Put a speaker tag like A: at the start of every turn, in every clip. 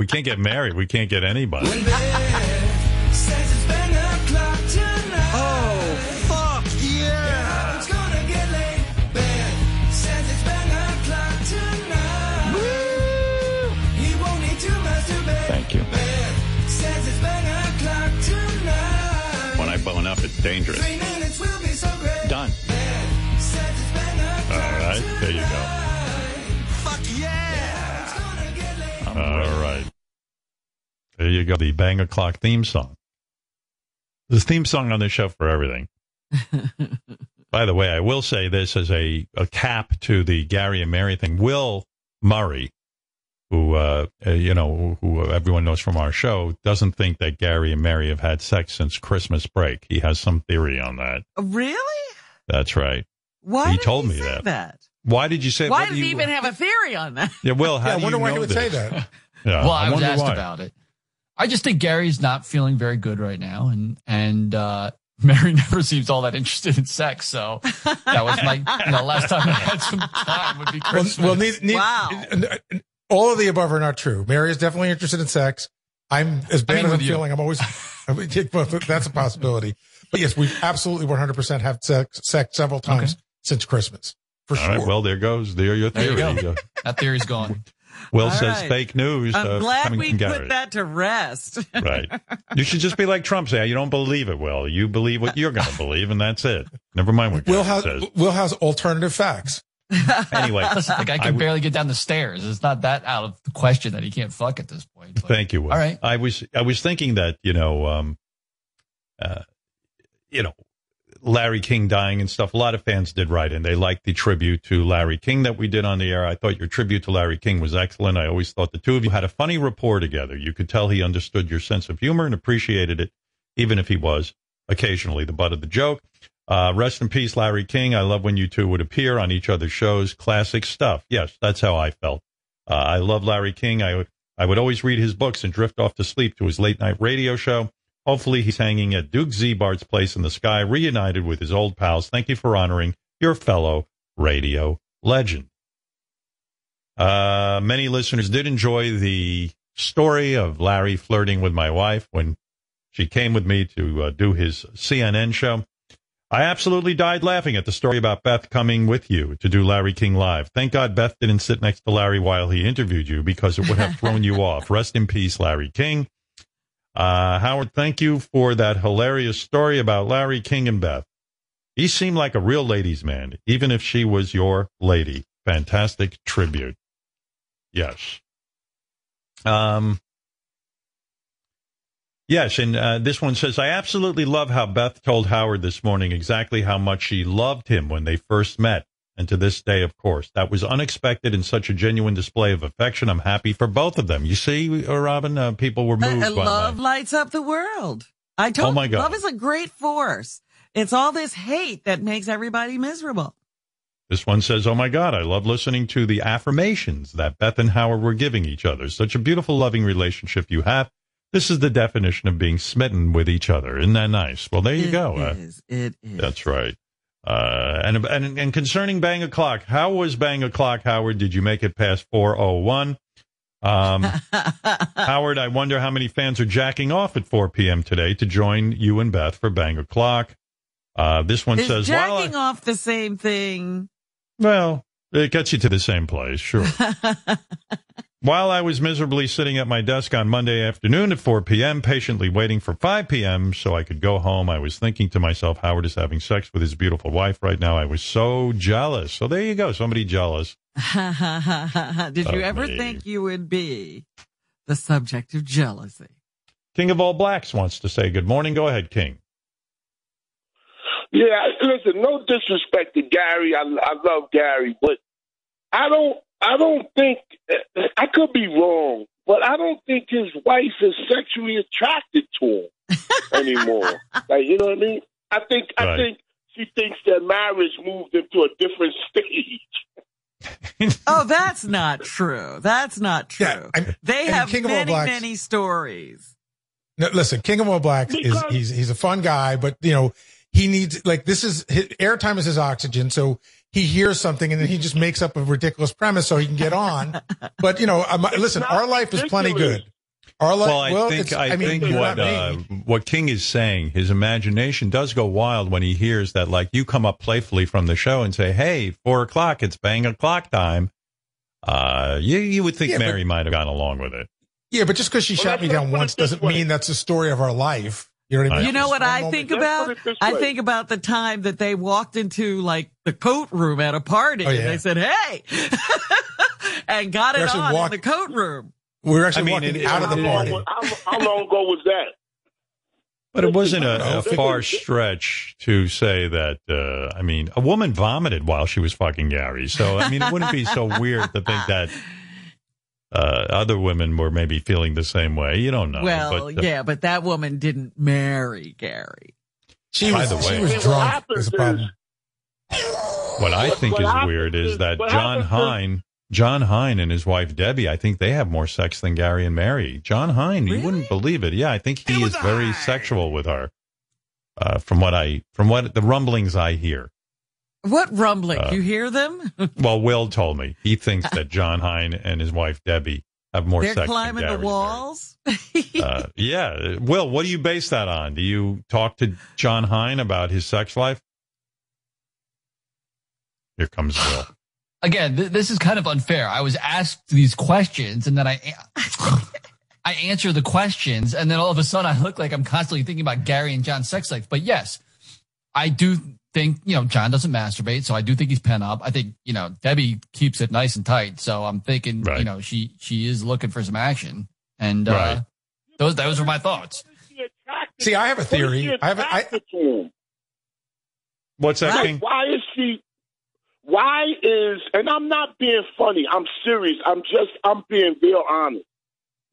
A: we can't get married. We can't get anybody.
B: Oh, fuck yeah!
A: Thank you. When I bone up, it's dangerous. Done. All right, there you go. There you go. The Bang O'Clock theme song. The theme song on this show for everything. By the way, I will say this as a, a cap to the Gary and Mary thing. Will Murray, who, uh, uh, you know, who everyone knows from our show, doesn't think that Gary and Mary have had sex since Christmas break. He has some theory on that.
C: Really?
A: That's right.
C: Why
A: He
C: did
A: told
C: he
A: me
C: say
A: that.
C: that?
A: Why did you say that?
C: Why
A: what
C: did
A: do
C: he
A: you-
C: even have a theory on that?
A: Yeah, Will, how
D: Yeah, I wonder
A: you
D: why he would
A: this?
D: say that.
A: Yeah,
E: well, I, was asked
A: why.
E: about it. I just think Gary's not feeling very good right now, and and uh, Mary never seems all that interested in sex. So that was my you know last time I had some time would be
D: Well,
E: Christmas.
D: well neither, neither,
C: Wow.
D: all of the above are not true. Mary is definitely interested in sex. I'm as bad
E: mean,
D: as I'm
E: you.
D: feeling. I'm always, I mean, well, that's a possibility. But yes, we've absolutely 100% had sex, sex several times since Christmas. For
A: All
D: sure.
A: right, well, there goes. There your
E: There you
A: theory.
E: go. that theory's gone.
A: Will
C: All
A: says
C: right.
A: fake news.
C: I'm
A: uh,
C: glad we
A: from
C: put that to rest.
A: Right. You should just be like Trump. Say you don't believe it. Will you believe what you're going to believe, and that's it. Never mind what
D: Will
A: Gary
D: has,
A: says.
D: Will has alternative facts.
A: Anyway,
E: Listen, the
A: I
E: can
A: would-
E: barely get down the stairs. It's not that out of the question that he can't fuck at this point. But-
A: Thank you. Will.
E: All right.
A: I was I was thinking that you know, um, uh, you know, Larry King dying and stuff. A lot of fans did write in. They liked the tribute to Larry King that we did on the air. I thought your tribute to Larry King was excellent. I always thought the two of you had a funny rapport together. You could tell he understood your sense of humor and appreciated it, even if he was occasionally the butt of the joke. Uh, rest in peace, Larry King. I love when you two would appear on each other's shows. Classic stuff. Yes, that's how I felt. Uh, I love Larry King. I I would always read his books and drift off to sleep to his late night radio show. Hopefully, he's hanging at Duke Zeibert's place in the sky, reunited with his old pals. Thank you for honoring your fellow radio legend. Uh, many listeners did enjoy the story of Larry flirting with my wife when she came with me to uh, do his CNN show. I absolutely died laughing at the story about Beth coming with you to do Larry King Live. Thank God Beth didn't sit next to Larry while he interviewed you because it would have thrown you off. Rest in peace, Larry King. Uh, Howard, thank you for that hilarious story about Larry King and Beth. He seemed like a real ladies' man, even if she was your lady. Fantastic tribute. Yes. Um, yes, and uh, this one says, I absolutely love how Beth told Howard this morning exactly how much she loved him when they first met. And to this day, of course, that was unexpected and such a genuine display of affection. I'm happy for both of them. You see, uh, Robin, uh, people were moved
C: Uh,
A: by
C: love
A: my-
C: lights up the world. I told
A: Oh, my God.
C: love is a great force. It's all this hate that makes everybody miserable.
A: This one says, Oh my God, I love listening to the affirmations that Beth and Howard were giving each other. Such a beautiful, loving relationship you have. This is the definition of being smitten with each other. Isn't that nice? Well, there you
C: It
A: go. Uh,
C: is. It is.
A: that's right. Uh, and, and, and concerning Bang O'Clock, how was Bang O'Clock, Howard? Did you make it past 401? Um, Howard, I wonder how many fans are jacking off at 4 p.m. today to join you and Beth for Bang O'Clock. Uh, this one
C: is
A: says,
C: jacking off the same thing?
A: well, it gets you to the same place, sure. While I was miserably sitting at my desk on Monday afternoon at 4 p.m., patiently waiting for 5 p.m. so I could go home, I was thinking to myself, Howard is having sex with his beautiful wife right now. I was so jealous. So there you go, somebody jealous.
C: Did you ever
A: me.
C: think you would be the subject of jealousy?
A: King of all blacks wants to say good morning. Go ahead, King.
F: Yeah, listen, no disrespect to Gary. I, I love Gary, but I don't. I don't think I could be wrong, but I don't think his wife is sexually attracted to him anymore. like you know what I mean? I think I think she thinks that marriage moved him to a different stage.
C: Oh, that's not true. That's not true.
D: Yeah, I'm-
C: they have
D: King of All
C: many,
D: Blacks-
C: many stories.
D: No, listen, King of All Blacks is he's he's a fun guy, but you know he needs like this is his, airtime is his oxygen. So he hears something and then he just makes up a ridiculous premise so he can get on. but you know, um, listen, our life is plenty good. Our life.
A: Well, I think
D: it's-
A: I,
D: mean,
A: think what uh, what King is saying, his imagination does go wild when he hears that. Like you come up playfully from the show and say, "Hey, four o'clock, it's bang o'clock time." Uh, you you would think
D: Yeah, but-
A: Mary might have gone along with it.
D: yeah, but just because she
F: Well,
D: shot me down once doesn't
F: way.
D: mean that's the story of our life. You know what I mean?
C: You know what I think about?
F: put it this
C: I think about the time that they walked into like the coat room at a party
D: Oh,
C: and they said, "Hey," and got
D: They
C: it
D: actually
C: on
D: walked-
C: in the coat room.
D: We were actually
A: I mean,
D: walking
A: it-
D: out of the
A: it-
F: How
D: party.
F: long, how, how long ago was that?
A: But it wasn't
D: I
A: a,
D: don't
A: a far stretch to say that. Uh, I mean, a woman vomited while she was fucking Gary. So I mean, it wouldn't be so weird to think that uh, other women were maybe feeling the same way. You don't know.
C: well,
A: but, uh,
C: yeah, but that woman didn't marry Gary.
D: She
A: By
D: was,
A: the way-
D: she was
F: See, what
D: drunk.
F: happens
D: Is a problem.
A: What I
F: What-
A: think
F: what
A: is weird is
F: is-
A: that
F: Jon
A: Hein, Jon Hein and his wife Debbie, I think they have more sex than Gary and Mary. Jon Hein, you wouldn't believe it. Yeah, I think he is very sexual with her. Uh, from what I, from what the rumblings I hear.
C: What rumbling?
A: Uh,
C: you hear them?
A: Well, Will told me he thinks that Jon Hein and his wife Debbie have more
C: They're
A: sex.
C: climbing
A: than Gary
C: the walls.
A: Uh, yeah, Will, what do you base that on? Do you talk to Jon Hein about his sex life? Here comes Will.
E: Again, th- this is kind of unfair. I was asked these questions and then I, I answer the questions and then all of a sudden I look like I'm constantly thinking about Gary and John's sex life. But yes, I do think, you know, John doesn't masturbate. So I do think he's pent up. I think, you know, Debbie keeps it nice and tight. So I'm thinking,
A: Right.
E: you know, she, she is looking for some action. And,
A: Right.
E: uh, those, those were my thoughts.
F: What is she attracted-
D: See, I have a theory. I have a- I-
F: attracted?
A: What's that?
F: Like,
A: King?
F: why is she? Why is? And I'm not being funny. I'm serious. I'm just. I'm being real honest.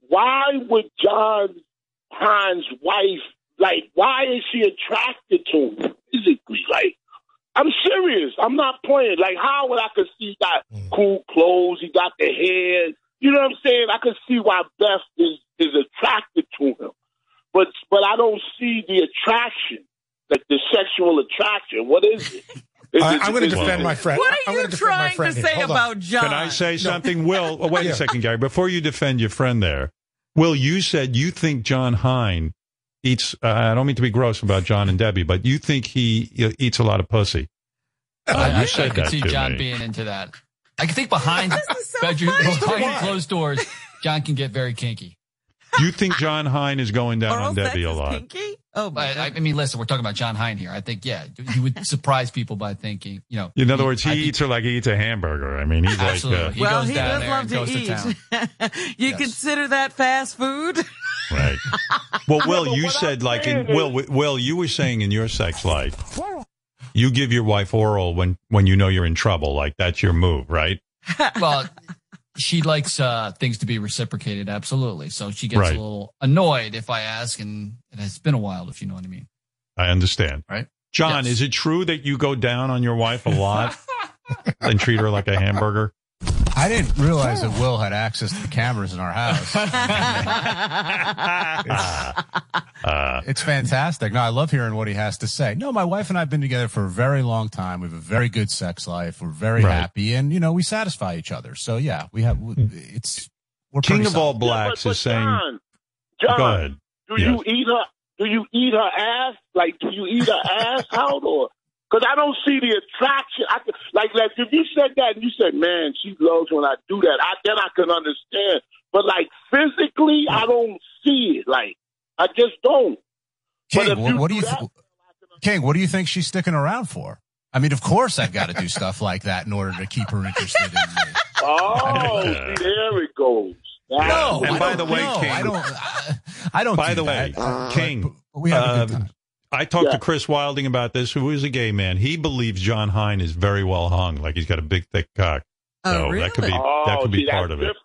F: Why would Jon Hein's wife like? Why is she attracted to him physically? Like, I'm serious. I'm not playing. Like, how would I could see he got mm. cool clothes? He got the hair. You know what I'm saying? I could see why Beth is is attracted to him, but but I don't see the attraction, like the sexual attraction. What is it? Is
D: I,
F: it-
D: I'm going to defend my friend.
C: What are you
D: gonna defend my
C: trying to
D: friend here.
C: say about John?
A: Can I say something? Will, oh, wait
D: Yeah.
A: a second, Gary. Before you defend your friend there, Will, you said you think Jon Hein eats, uh, I don't mean to be gross about John and Debbie, but you think he uh, eats a lot of pussy.
E: I,
A: you
E: I, I could
A: that
E: see John
A: me.
E: being into that. I can think behind
C: so
E: bedroom, behind closed doors, John can get very kinky.
A: You think Jon Hein is going down
C: Oral
A: on Debbie a lot?
C: kinky? Oh my
E: I, I mean, listen, we're talking about Jon Hein here. I think, yeah, he would surprise people by thinking, you know.
A: In other words, he
E: I
A: eats her like he eats a hamburger. I mean, he's
E: Absolutely.
A: like,
E: He
C: well,
E: goes
C: he
E: down
C: does
E: there
C: love
E: and
C: to
E: goes to
C: eat. you
E: Yes.
C: consider that fast food?
A: right. Well, Will, you said like, in, Will, Will, you were saying in your sex life, you give your wife oral when, when you know you're in trouble. Like that's your move, right?
E: well, she likes uh, things to be reciprocated, absolutely. So she gets
A: Right.
E: a little annoyed if I ask, and it has been a while, if you know what I mean.
A: I understand.
E: Right.
A: John,
E: Yes.
A: is it true that you go down on your wife a lot and treat her like a hamburger?
G: I didn't realize that Will had access to the cameras in our house.
A: Uh,
G: It's fantastic. No, I love hearing what he has to say. No, my wife and I have been together for a very long time. We have a very good sex life. We're very
A: Right.
G: happy, and you know we satisfy each other. So yeah, we have. It's we're
A: King of all blacks
F: Yeah, but-
A: is
F: but
A: saying,
F: John, John,
A: go ahead.
F: Do
A: Yes.
F: you eat her? Do you eat her ass? Like, do you eat her ass out or? Because I don't see the attraction. I could- like, like if you said that and you said, "Man, she loves when I do that," I, then I can understand. But like physically, I don't see it. Like, I just don't.
G: King, what, what do you
F: do
G: th- King? What do you think she's sticking around for? I mean, of course I've got to do stuff like that in order to keep her interested in me.
F: Oh, see, there it goes. That's
G: No,
A: And
G: I
A: by
G: don't-
A: the way,
G: no,
A: King-
G: I don't. I, I don't.
A: By
G: do
A: the way,
G: that.
A: King,
G: But- but we have a good
A: uh,
G: time.
A: I talked
F: Yeah.
A: to Chris Wilding about this, who is a gay man. He believes Jon Hein is very well hung, like he's got a big, thick cock.
C: Oh,
A: So
C: really?
A: that could be that could be
F: see,
A: part
F: that's
A: of it.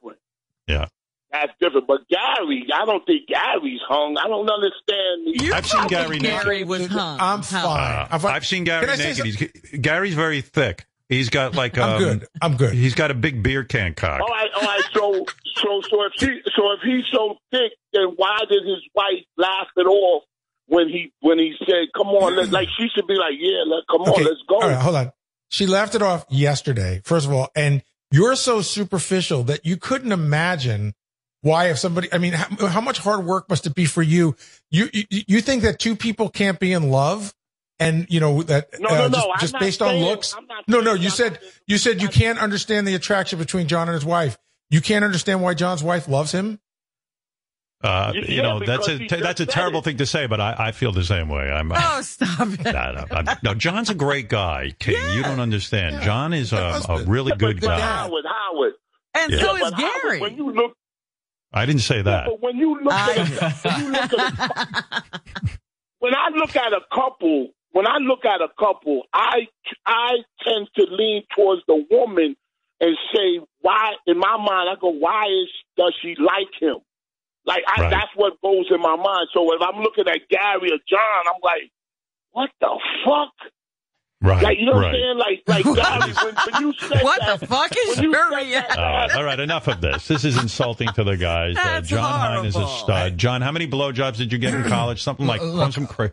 A: Yeah.
F: That's different. But Gary, I don't think Gary's hung. I don't understand. The,
C: You
A: I've seen
C: thought
A: Gary naked.
C: Gary was hung.
D: I'm fine.
A: Uh,
D: I'm fine.
A: I've seen Gary
D: Can I say
A: naked. He's, Gary's very thick. He's got like um,
D: I'm good. I'm good.
A: He's got a big beer can cock.
F: all right, all right. So, so, so if he, so if he's so thick, then why did his wife laugh it off when he, when he said, "Come on, let, like she should be like, yeah, let, come on, let's go."
D: All right, hold on. She laughed it off yesterday, first of all, and you're so superficial that you couldn't imagine why if somebody, I mean, how, how much hard work must it be for you? You, you, you think that two people can't be in love? And you know that
F: No, no,
D: uh,
F: no,
D: just,
F: I'm
D: just based on looks. No, no. You said you said you can't understand the attraction between John and his wife. You can't understand why John's wife loves him.
A: Uh,
F: Yeah,
A: you know, that's
F: because
A: a that's a terrible
F: it.
A: thing to say, but I, I feel the same way. I'm. Uh,
C: Oh, stop it.
A: no, no, no, John's a great guy, King. You don't understand.
D: Yeah.
A: John is a, a really good
F: But
A: guy.
F: Howard, Howard.
C: And
A: Yeah.
C: so
F: Yeah,
C: is
F: but Howard,
C: Gary.
F: when you look,
A: I didn't say that.
F: but when you look
C: I-
F: at a, when you look at a, when I look at a couple, when I look at a couple, I I tend to lean towards the woman and say why. In my mind, I go, why is does she like him? Like I,
A: Right.
F: that's what goes in my mind. So if I'm looking at Gary or John, I'm like, what the fuck?
A: Right.
F: Like you know what I'm saying? Like like Gary, when, when you said
C: what
F: that,
C: the fuck is
F: when you
C: your
F: that-
A: All right, all right, enough of this. This is insulting to the guys. Uh,
C: That's
A: Jon Hein is a stud. John, how many blowjobs did you get in college? Something like
G: Look,
A: some cra-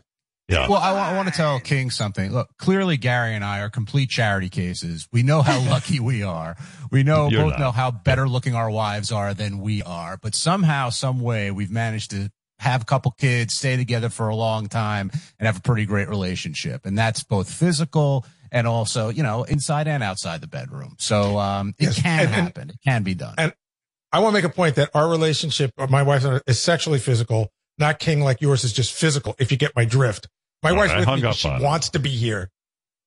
A: Yeah.
G: Well, I, I want to tell King something. Look, clearly Gary and I are complete charity cases. We know how lucky we are. We know
A: You're
G: both
A: not.
G: know how better looking our wives are than we are. But somehow, some way, we've managed to have a couple kids, stay together for a long time, and have a pretty great relationship. And that's both physical and also, you know, inside and outside the bedroom. So um, it
D: Yes.
G: can
D: And- and-
G: happen. It can be done.
D: and- I want to make a point that our relationship, my wife and I, is sexually physical, not king like yours is just physical. If you get my drift, my
A: All
D: wife's
A: right, I hung
D: me.
A: up
D: She
A: on it.
D: wants to be here.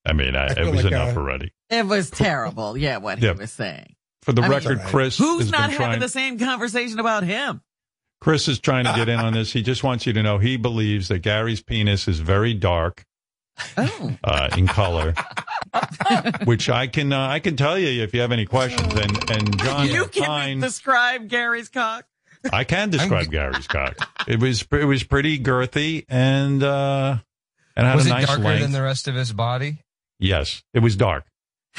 A: I mean, I,
D: I
A: it was
D: like,
A: enough
D: uh,
A: already.
C: It was terrible. Yeah, what he
A: Yeah.
C: was saying.
A: For the
C: I mean-
A: record, Chris
C: Who's
A: has
C: not
A: been
C: having
A: trying.
C: the same conversation about him?
A: Chris is trying to get in on this. He just wants you to know he believes that Gary's penis is very dark
C: Oh,
A: uh, in color, which I can uh, I can tell you if you have any questions. And and John
C: you can
A: Hine,
C: describe Gary's cock.
A: I can describe Gary's cock. It was it was pretty girthy and uh and had
H: Was
A: a
H: it
A: nice
H: darker
A: length.
H: than the rest of his body?
A: yes, it was dark.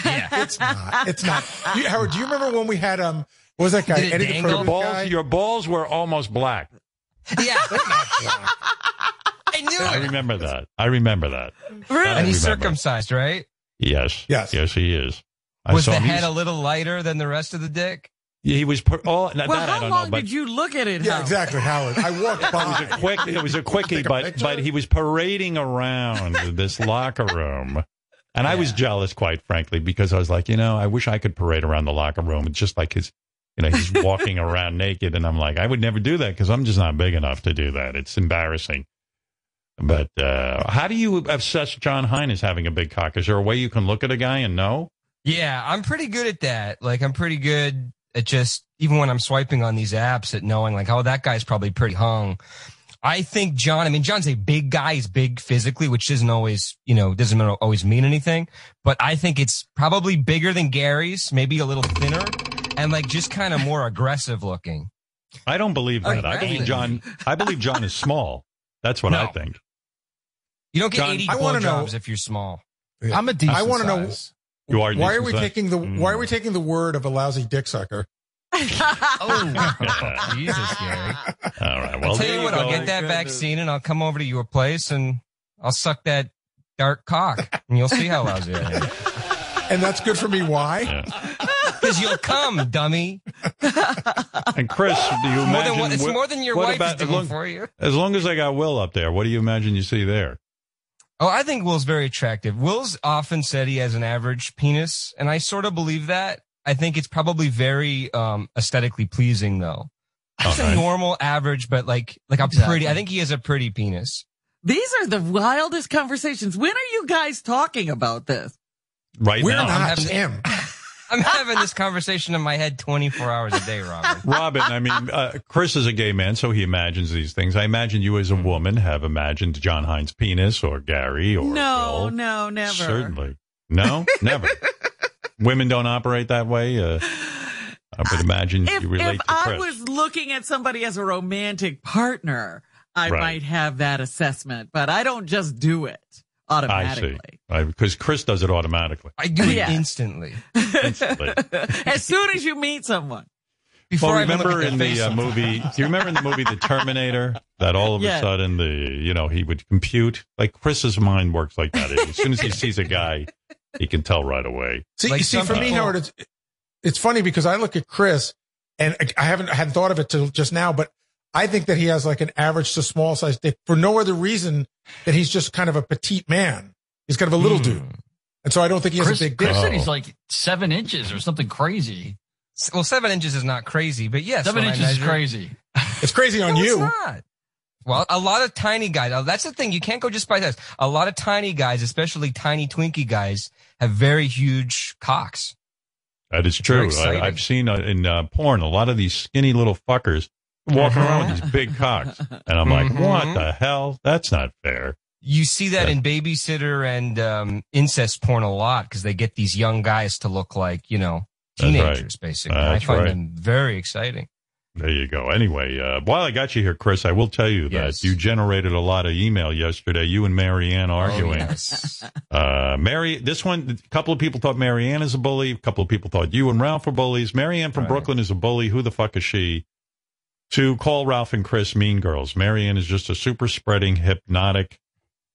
D: Yeah, It's not. It's not. You, Howard, do you remember when we had um? What was that guy?
H: Did it
D: Eddie the
H: dangle?
D: Produce
A: Balls,
D: guy?
A: your balls were almost black.
H: Yeah. I knew
A: I remember that. I remember that.
C: Really?
A: I
H: And he's
A: remember.
H: circumcised, right?
A: Yes.
D: Yes.
A: Yes, he is. I
H: Was
A: saw
H: the
A: him. He
H: head a little lighter than the rest of the dick?
A: He was per- oh now
C: well,
A: that I
C: how
A: don't
C: long
A: know, but
C: did you look at it?
D: yeah,
C: Howard?
D: exactly, Howard. I walked by.
A: was a quick. It was a quickie,
D: a
A: but but he was parading around this locker room, and I was jealous, quite frankly, because I was like, you know, I wish I could parade around the locker room. It's just like his, you know, he's walking around naked, and I'm like, I would never do that because I'm just not big enough to do that. It's embarrassing. But uh, how do you assess Jon Hein as having a big cock? Is there a way you can look at a guy and know?
H: Yeah, I'm pretty good at that. Like, I'm pretty good at just, even when I'm swiping on these apps, at knowing, like, oh, that guy's probably pretty hung. I think John, I mean, John's a big guy. He's big physically, which doesn't always, you know, doesn't always mean anything. But I think it's probably bigger than Gary's, maybe a little thinner, and like just kind of more aggressive looking.
A: I don't believe that. I believe. John. I believe John is small. That's what I think.
H: You don't get
A: John,
H: 80
D: I wanna know-
H: if you're small.
G: I'm a decent
D: I want to know
G: size.
A: You are.
D: why are we taking the
A: Mm.
D: why are we taking the word of a lousy dick sucker?
H: Oh, Jesus, Gary.
A: All right. Well,
H: I'll tell you what,
A: go.
H: I'll get that
C: Goodness.
H: vaccine and I'll come over to your place and I'll suck that dark cock and you'll see how lousy I am.
D: And that's good for me. Why?
A: Yeah.
H: Because you'll come, dummy.
A: And Chris, do you
H: More
A: imagine?
H: than it's
A: what-
H: more than your wife
A: about-
H: is
A: as
H: doing
A: long,
H: for you.
A: as long as I got Will up there, what do you imagine you see there?
H: Oh, I think Will's very attractive. Will's often said he has an average penis, and I sort of believe that. I think it's probably very um, aesthetically pleasing, though. It's
A: Okay.
H: a normal average, but like like a
C: Exactly.
H: pretty. I think he has a pretty penis.
C: These are the wildest conversations. When are you guys talking about this?
A: Right
D: We're
A: now,
D: not
H: having-
D: him.
H: I'm having this conversation in my head 24 hours a day, Robin.
A: Robin. I mean, uh, Chris is a gay man, so he imagines these things. I imagine you, as a woman, have imagined Jon Hein's penis or Gary or
C: no,
A: Will.
C: no, never.
A: Certainly, no, never. Women don't operate that way. Uh, I would imagine
C: If,
A: you relate to that.
C: if
A: to
C: I was looking at somebody as a romantic partner, I
A: Right.
C: might have that assessment, but I don't just do it
A: I see, because Chris does it automatically.
H: I do it
C: Yeah.
H: instantly.
A: Instantly.
C: as soon as you meet someone.
H: Before
A: well,
H: I
A: remember in the uh, movie? Do you remember in the movie The Terminator that all of
C: Yeah.
A: a sudden the you know he would compute like Chris's mind works like that. As soon as he sees a guy, he can tell right away.
D: See,
H: Like
D: you see, for me, Howard, it's it's funny because I look at Chris And I haven't hadn't thought of it till just now, but I think that he has like an average to small size dick for no other reason that he's just kind of a petite man. He's kind of a little dude. And so I don't think he has
E: Chris,
D: a big
E: Chris said he's like seven inches or something crazy.
H: Well, seven inches is not crazy, but yes,
E: Seven inches is crazy.
D: It's crazy on
H: No,
D: you.
H: It's not. Well, a lot of tiny guys. uh, That's the thing. You can't go just by that. A lot of tiny guys, especially tiny Twinkie guys, have very huge cocks.
A: That is
H: very
A: true. I, I've seen uh, in uh, porn a lot of these skinny little fuckers walking
H: Uh-huh.
A: around with these big cocks, and I'm like,
H: Mhm.
A: what the hell? That's not fair.
H: You see that
A: Yeah.
H: in babysitter and um, incest porn a lot because they get these young guys to look like you know
A: That's right.
H: teenagers, basically. I find
A: right.
H: them very exciting.
A: There you go. Anyway, uh, while I got you here, Chris, I will tell you
H: Yes.
A: that you generated a lot of email yesterday. You and Marianne arguing.
H: Oh, yes.
A: Uh, Mary, this one, a couple of people thought Marianne is a bully. A couple of people thought you and Ralph were bullies. Marianne from
H: Right.
A: Brooklyn is a bully. Who the fuck is she? To call Ralph and Chris mean girls. Marianne is just a super spreading, hypnotic,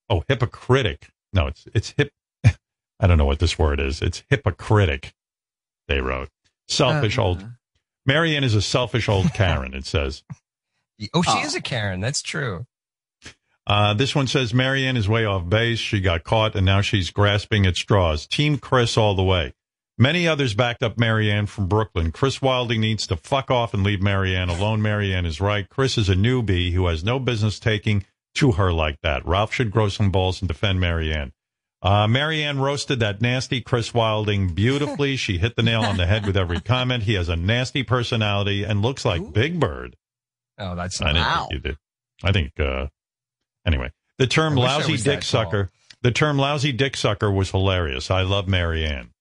A: oh, hypocritic. No, it's, it's hip. I don't know what this word is. It's hypocritic. They wrote selfish
C: Uh-huh.
A: old. Marianne is a selfish old Karen. It says.
H: oh, she
C: Oh.
H: is a Karen. That's true.
A: Uh, this one says Marianne is way off base. She got caught and now she's grasping at straws. Team Chris all the way. Many others backed up Marianne from Brooklyn. Chris Wilding needs to fuck off and leave Marianne alone. Marianne is right. Chris is a newbie who has no business taking to her like that. Ralph should grow some balls and defend Marianne. Uh, Marianne roasted that nasty Chris Wilding beautifully. she hit the nail on the head with every comment. He has a nasty personality and looks like Big Bird.
H: Oh, that's
A: I
C: Wow.
A: think you did. I think, uh, anyway, the term
H: I wish I
A: lousy dick sucker, the term lousy dick sucker was hilarious. I love Marianne.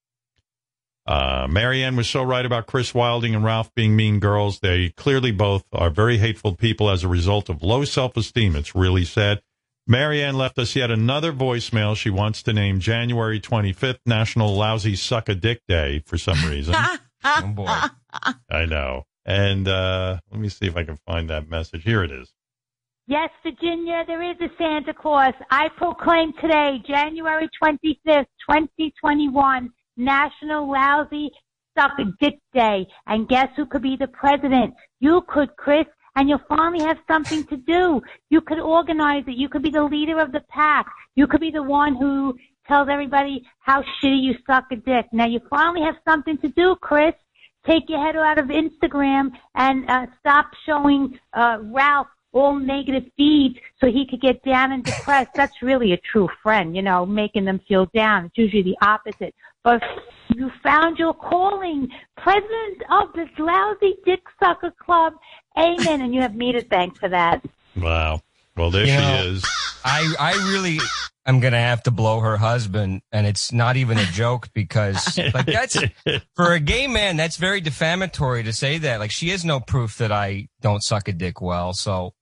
A: Uh, Marianne was so right about Chris Wilding and Ralph being mean girls. They clearly both are very hateful people as a result of low self-esteem. It's really sad. Marianne left us yet another voicemail. She wants to name January 25th National Lousy Suck a Dick Day for some reason.
H: Oh boy.
A: I know. And, uh, let me see if I can find that message. Here it is.
I: Yes, Virginia, there is a Santa Claus. I proclaim today, January 25th, 2021, National Lousy Suck a Dick Day. And guess who could be the president? You could, Chris, and you'll finally have something to do. You could organize it. You could be the leader of the pack. You could be the one who tells everybody how shitty you suck a dick. Now you finally have something to do, Chris. Take your head out of Instagram and uh, stop showing uh, Ralph all negative feeds so he could get down and depressed. That's really a true friend, you know, making them feel down. It's usually the opposite. But you found your calling, president of this lousy dick sucker club. Amen. And you have me to thank for that.
A: Wow. Well, there
H: You
A: she
H: know,
A: is.
H: I I really am gonna have to blow her husband, and it's not even a joke because like that's for a gay man that's very defamatory to say that. Like she has no proof that I don't suck a dick well, so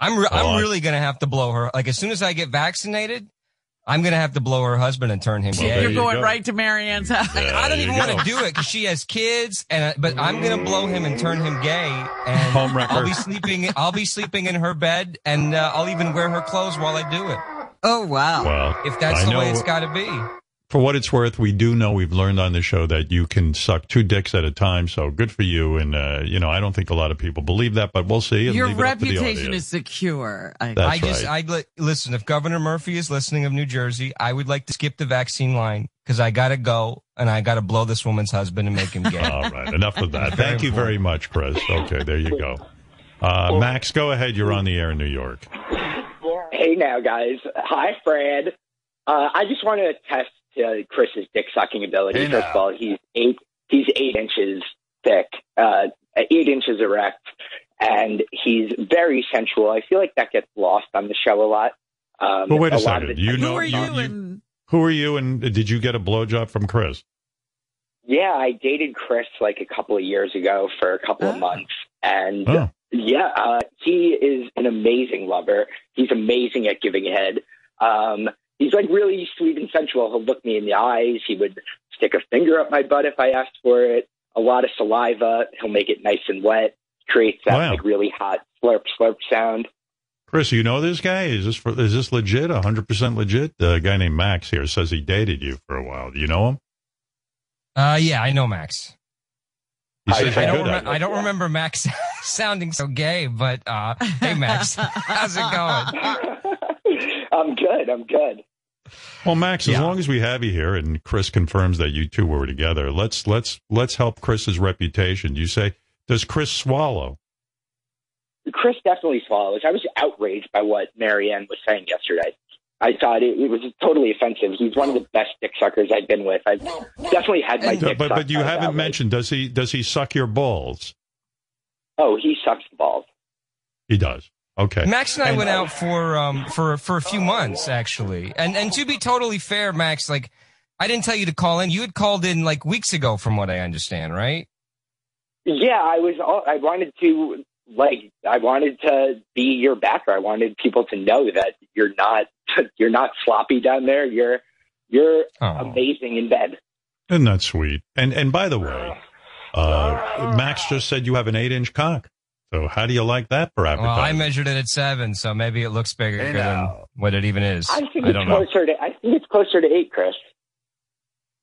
H: I'm re-
A: I-
H: I'm really gonna have to blow her. Like as soon as I get vaccinated, I'm gonna have to blow her husband and turn him
A: Well,
H: gay.
C: You're
A: you
C: going
A: go.
C: right to Marianne's house.
A: Yeah,
H: I don't even want to do it because she has kids, and but I'm gonna blow him and turn him gay, and
A: Home wrecker.
H: I'll be sleeping. I'll be sleeping in her bed, and uh, I'll even wear her clothes while I do it.
C: Oh, wow.
A: Well,
H: If that's
A: I
H: the
A: know,
H: way it's got to be.
A: For what it's worth, we do know we've learned on the show that you can suck two dicks at a time. So good for you. And uh, you know, I don't think a lot of people believe that, but we'll see.
C: Your
A: leave it up to the
C: reputation is secure. I,
A: That's
H: I just,
A: right.
H: I li- listen. If Governor Murphy is listening of New Jersey, I would like to skip the vaccine line because I got to go and I got to blow this woman's husband and make him gay.
A: All right, enough of that.
H: Very
A: Thank you very much, Chris. Okay, there you go. Uh, Max, go ahead. You're on the air in New York.
J: Hey now, guys. Hi, Fred. Uh, I just want to test uh, Chris's dick sucking ability.
A: Hey
J: First
A: now.
J: of all, he's eight. He's eight inches thick, uh, eight inches erect, and he's very sensual. I feel like that gets lost on the show a lot. Um,
A: Well, wait a,
J: lot of
A: second. You know,
C: Who are you?
A: you-
C: and
A: who are you, and did you get a blowjob from Chris?
J: Yeah, I dated Chris like a couple of years ago for a couple
C: Oh.
J: of months, and
A: Oh.
J: yeah, uh, he is an amazing lover. He's amazing at giving head. Um, he's like really sweet and sensual. He'll look me in the eyes. He would stick a finger up my butt if I asked for it. A lot of saliva. He'll make it nice and wet. Creates that
A: Wow.
J: like really hot slurp slurp sound.
A: Chris, you know this guy? Is this for, is this legit? hundred percent legit? The guy named Max here says he dated you for a while. Do you know him?
H: Uh, yeah, I know Max.
F: I- I
A: you're
H: I
A: good
H: don't, rem- I don't remember Max sounding so gay, but uh, hey, Max, how's it going?
J: I'm good. I'm good.
A: Well, Max, as long as we have you here and Chris confirms that you two were together, let's let's let's help Chris's reputation. You say, does Chris swallow?
J: Chris definitely swallows. I was outraged by what Marianne was saying yesterday. I thought it, it was totally offensive. He's one of the best dick suckers I've been with. I've definitely had my
A: But
J: dick
A: but,
J: sucked
A: you haven't
J: way.
A: mentioned does he does he suck your balls?
J: Oh, he sucks balls.
A: He does. Okay.
H: Max and I
A: And-
H: went out for um for for a few months actually, and and to be totally fair, Max, like I didn't tell you to call in. You had called in like weeks ago, from what I understand, right?
J: Yeah, I was. I wanted to like. I wanted to be your backer. I wanted people to know that you're not. You're not sloppy down there. You're. You're
H: Oh.
J: amazing in bed.
A: Isn't that sweet? And and by the way, uh, Max just said you have an eight inch cock. So how do you like that for
H: Well,
A: advertising?
H: I measured it at seven, so maybe it looks bigger
B: Hey,
H: than what it even is.
J: I think
H: I
J: it's
H: don't know.
J: closer to. I think it's closer to eight, Chris.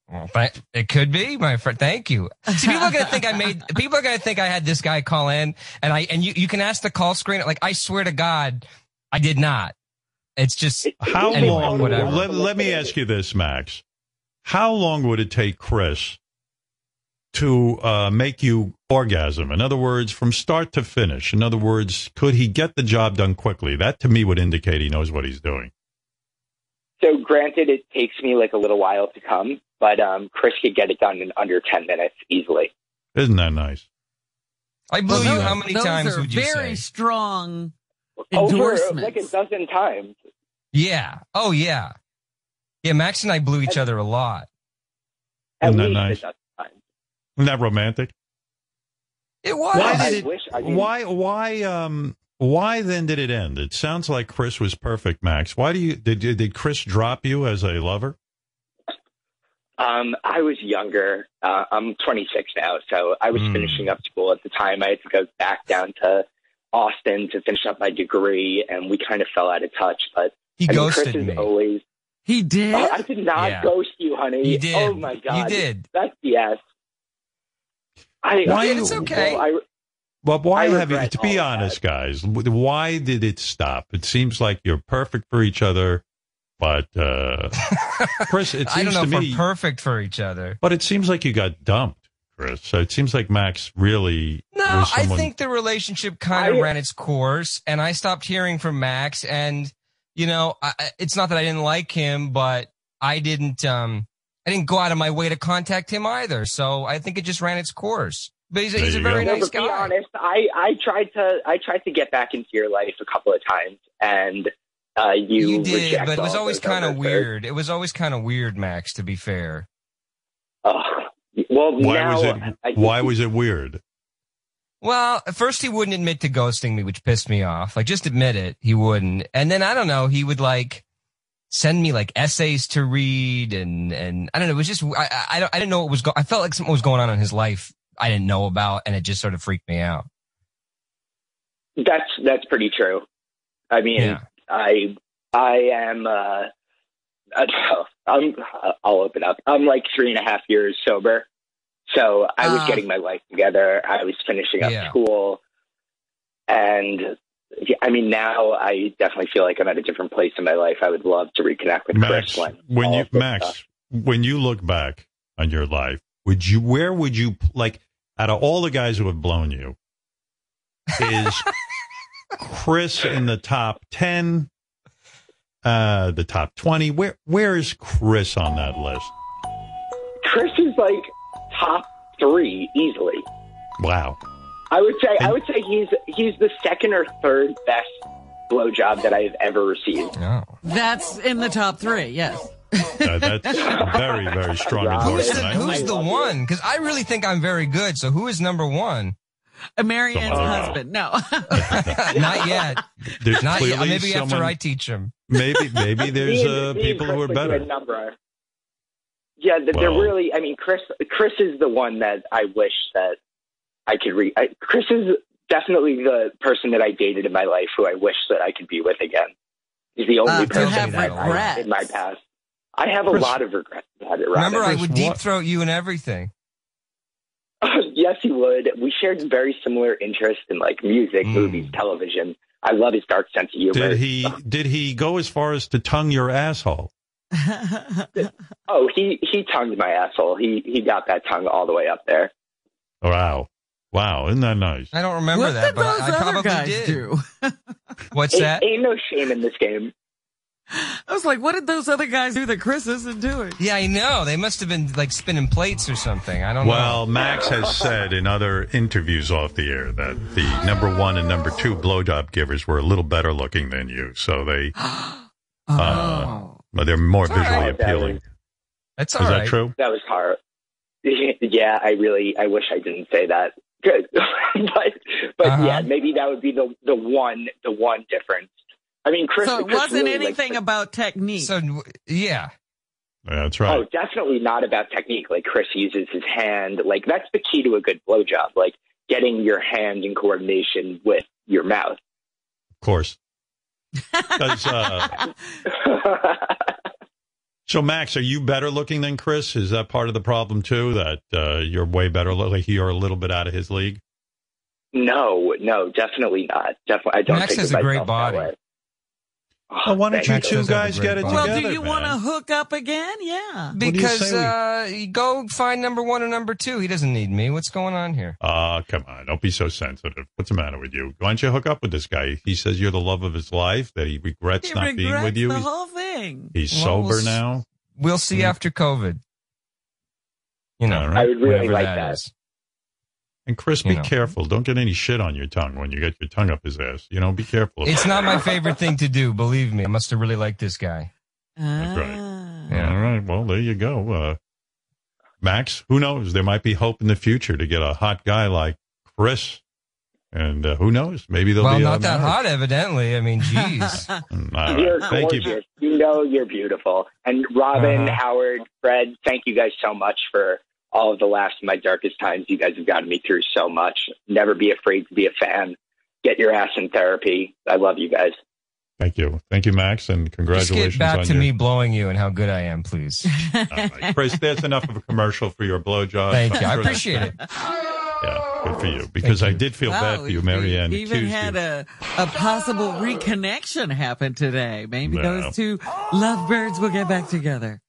H: Well, th- it could be, my friend. Thank you. See, people are gonna think I made. People are gonna think I had this guy call in, and I and you. You can ask the call screen. Like I swear to God, I did not. It's just
A: How
H: Anyway,
A: long?
H: whatever.
A: Let, let me ask you this, Max. How long would it take Chris to uh, make you orgasm? In other words, from start to finish. In other words, could he get the job done quickly? That to me would indicate he knows what he's doing.
J: So, granted, it takes me like a little while to come, but um, Chris could get it done in under ten minutes easily.
A: Isn't that nice?
H: I blew
C: Well,
H: you. How many
C: those
H: times
C: are
H: would you
C: very
H: say?
C: strong
J: Over
C: endorsements.
J: like a dozen times.
H: Yeah. Oh yeah. Yeah. Max and I blew each other a lot.
J: At
A: Isn't that
J: least
A: nice?
J: A dozen times.
A: Isn't that romantic?
H: It was.
A: Why did it?
J: wish I
A: Why? Why? Um. Why then did it end? It sounds like Chris was perfect, Max. Why do you did did Chris drop you as a lover?
J: Um, I was younger. Uh, I'm 26 now, so I was
H: Hmm.
J: finishing up school at the time. I had to go back down to Austin to finish up my degree, and we kind of fell out of touch. But
H: He
J: I mean,
H: ghosted
J: Chris is
H: me.
J: always.
C: He did?
J: Oh, I did not
H: Yeah.
J: ghost you, honey.
H: You did.
J: Oh my god,
H: You did.
J: That's yes. I,
A: Why-
H: It's okay.
J: Well, I,
A: Well, why
J: I
A: have you? To be
J: all of
A: honest, guys, why did it stop? It seems like you're perfect for each other, but uh, Chris, it
H: I
A: seems
H: don't know
A: to
H: if
A: me.
H: we're perfect for each other.
A: but it seems like you got dumped, Chris. So it seems like Max really.
H: No,
A: was
H: I think the relationship kind of ran its course, and I stopped hearing from Max. And you know, I, I- it's not that I didn't like him, but I didn't. Um, I didn't go out of my way to contact him either. So I think it just ran its course. But he's, a- he's a very
A: go.
J: No,
H: nice
J: but be
H: guy.
J: honest, I, I tried to I tried to get back into your life a couple of times, and uh, you,
H: You did, but it was always kind of weird. It was always kind of weird, Max. To be fair.
J: Ugh. Well,
A: Why
J: now,
A: was it?
J: think
A: Why was it weird?
H: Well, at first he wouldn't admit to ghosting me, which pissed me off. Like, just admit it. He wouldn't. And then I don't know. He would like send me like essays to read, and and I don't know. It was just I I, I, didn't know what was going. I felt like something was going on in his life I didn't know about, and it just sort of freaked me out.
J: That's that's pretty true. I mean,
H: Yeah.
J: I I am. Uh, I'm. I'll open up. I'm like three and a half years sober, so I was
C: Ah.
J: getting my life together. I was finishing up
H: Yeah.
J: school, and I mean, now I definitely feel like I'm at a different place in my life. I would love to reconnect with
A: Max,
J: Chris when
A: when you Max,
J: stuff-
A: when you look back on your life, would you where would you like out of all the guys who have blown you is Chris in the top 10 uh the top 20 where where is Chris on that list?
J: Chris is like top three easily.
A: Wow.
J: I would say I would say he's he's the second or third best blowjob that I've ever received.
H: No.
C: That's in the top three, yes.
A: Uh, that's very very strong
H: Who's
A: endorsement.
H: the, who's the one? Because I really think I'm very good. So who is number one?
C: Uh, Marianne's
A: Someone-
C: husband. No.
H: Not yet.
A: There's
H: Not yet.
A: clearly
H: Maybe after I teach him.
A: maybe maybe there's
J: Me
A: uh,
J: me
A: people who are
J: would do a
A: better.
J: number. Yeah, th- they're
A: Well-
J: really. I mean, Chris. Chris is the one that I wish that I could read. Chris is definitely the person that I dated in my life who I wish that I could be with again. He's the only
C: Uh,
J: person
C: have
J: that I, in my past. I have a
A: Chris-
J: lot of regrets about it.
H: Remember, I would deep throat you and everything.
J: yes, he would. We shared very similar interests in like music,
A: Mm.
J: movies, television. I love his dark sense of humor.
A: Did he did he go as far as to tongue your asshole?
J: Oh, he he tongued my asshole. He he got that tongue all the way up there.
A: Wow. Wow, isn't that nice?
H: I don't remember
C: what
H: that, but I, I probably
C: guys
H: did.
C: do?
H: What's
J: Ain't,
H: that?
J: ain't no shame in this game.
C: I was like, what did those other guys do that Chris isn't doing?
H: Yeah, I know. They must have been like spinning plates or something. I don't
A: Well,
H: know.
A: Well, Max has said in other interviews off the air that the number one and number two blowjob givers were a little better looking than you, so they uh, well, they're more
H: It's
A: visually
J: right.
A: appealing.
H: That's
A: Is
H: all
A: that true?
J: That was hard. yeah, I really I wish I didn't say that. Good, but but
H: Uh-huh.
J: yeah, maybe that would be the the one the one difference. I mean, Chris.
C: so it
J: Chris
C: wasn't
J: really, like,
C: anything about technique.
H: So yeah,
A: That's right.
J: Oh, definitely not about technique. Like Chris uses his hand. Like that's the key to a good blowjob. Like getting your hand in coordination with your mouth.
A: Of course. 'Cause, uh, so, Max, are you better looking than Chris? Is that part of the problem too? That uh, you're way better, like you're a little bit out of his league.
J: no, no, definitely not. Definitely, I don't
H: Max
J: think
H: has a great body.
J: Oh,
A: Well, why don't you
H: Max
A: two
H: does have a
A: guys get it
H: body.
C: well, do you want to hook up again? Yeah.
H: because
A: say we-
H: uh, go find number one or number two. He doesn't need me. What's going on here?
A: Ah, come on. Don't be so sensitive. What's the matter with you? Why don't you hook up with this guy? He says you're the love of his life, that he regrets
C: He
A: not being with you.
C: the
A: He's,
C: whole thing.
A: He's
H: Well,
A: sober
H: we'll
A: now.
H: We'll see
A: Mm.
H: after COVID. You know,
A: All right.
J: I would really
H: whatever
J: like
H: that
J: that.
H: is.
A: And Chris,
H: You
A: be
H: know.
A: careful. Don't get any shit on your tongue when you get your tongue up his ass. You know, be careful.
H: It's not my favorite thing to do. Believe me, I must have really liked this guy.
A: That's right.
C: Ah.
H: Yeah.
A: All right. Well, there you go. Uh, Max, who knows? There might be hope in the future to get a hot guy like Chris. And uh, who knows? Maybe they'll
H: Well,
A: be a
H: not that
A: marriage.
H: hot, evidently. I mean, jeez.
A: Mm, All right.
J: You're
A: Thank you.
J: gorgeous. You. know you're beautiful. And Robin,
H: Uh-huh.
J: Howard, Fred, thank you guys so much for all of the laughs in my darkest times. You guys have gotten me through so much. Never be afraid to be a fan. Get your ass in therapy. I love you guys.
A: Thank you. Thank you, Max, and
H: Just
A: congratulations
H: get back
A: on
H: to
A: your
H: me blowing you and how good I am, please.
A: All right. Chris, there's enough of a commercial for your blowjob.
H: Thank
A: I'm
H: you. I appreciate it.
A: Yeah, good for you. Because I did feel bad for you. Marianne.
C: We
A: even
C: had
A: you.
C: a, a possible reconnection happen today. Maybe
A: No.
C: those two lovebirds will get back together.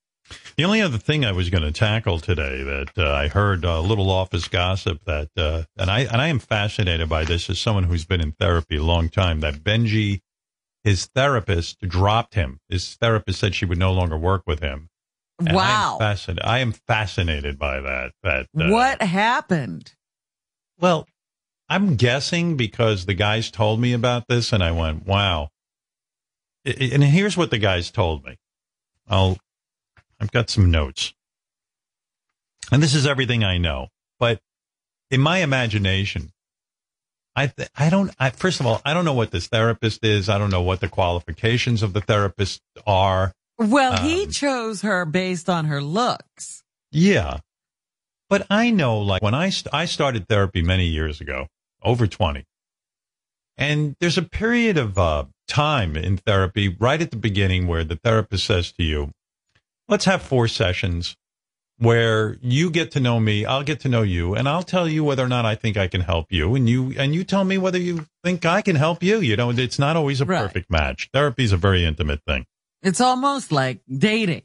A: The only other thing I was going to tackle today that uh, I heard a little office gossip that, uh, and I and I am fascinated by this as someone who's been in therapy a long time. That Benjy, his therapist, dropped him. His therapist said she would no longer work with him. And I
C: wow.
A: am fascinated. I am fascinated by that. That uh,
C: what happened?
A: Well, I'm guessing because the guys told me about this, and I went, "Wow." And here's what the guys told me. I'll, I've got some notes, and this is everything I know. But in my imagination, I th- I don't. I, first of all, I don't know what this therapist is. I don't know what the qualifications of the therapist are.
C: Well, he
A: Um,
C: chose her based on her looks.
A: Yeah. But I know, like, when I, st- I started therapy many years ago, over 20, and there's a period of uh, time in therapy right at the beginning where the therapist says to you, let's have four sessions where you get to know me, I'll get to know you, and I'll tell you whether or not I think I can help you, and you and you tell me whether you think I can help you. You know, it's not always a
C: Right.
A: perfect match. Therapy is a very intimate thing.
C: It's almost like dating.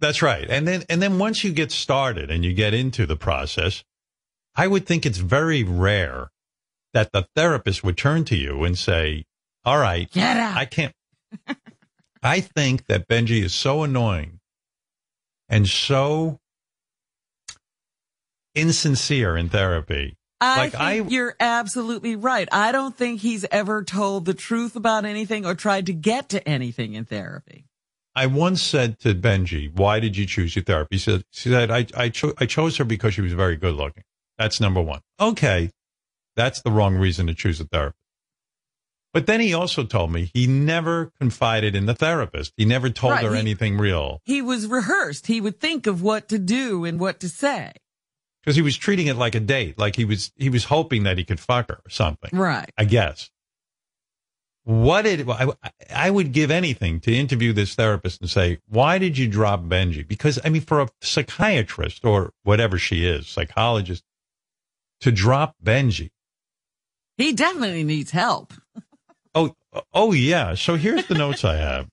A: That's right. And then and then once you get started and you get into the process, I would think it's very rare that the therapist would turn to you and say, "All right,
C: Get out.
A: I can't I think that Benjy is so annoying and so insincere in therapy.
C: I
A: Like,
C: think
A: I-
C: you're absolutely right. I don't think he's ever told the truth about anything or tried to get to anything in therapy.
A: I once said to Benjy, "Why did you choose your therapist?" He said, "She said I I, cho- I chose her because she was very good looking. That's number one. Okay, that's the wrong reason to choose a therapist." But then he also told me he never confided in the therapist. He never told
C: Right,
A: her
C: he-
A: anything real
C: He was rehearsed. He would think of what to do and what to say.
A: because he was treating it like a date, like he was he was hoping that he could fuck her or something.
C: Right.
A: I guess. What did I, I would give anything to interview this therapist and say, why did you drop Benjy? Because I mean, for a psychiatrist or whatever she is, psychologist, to drop Benjy.
C: He definitely needs help.
A: Oh, oh yeah. So here's the notes I have.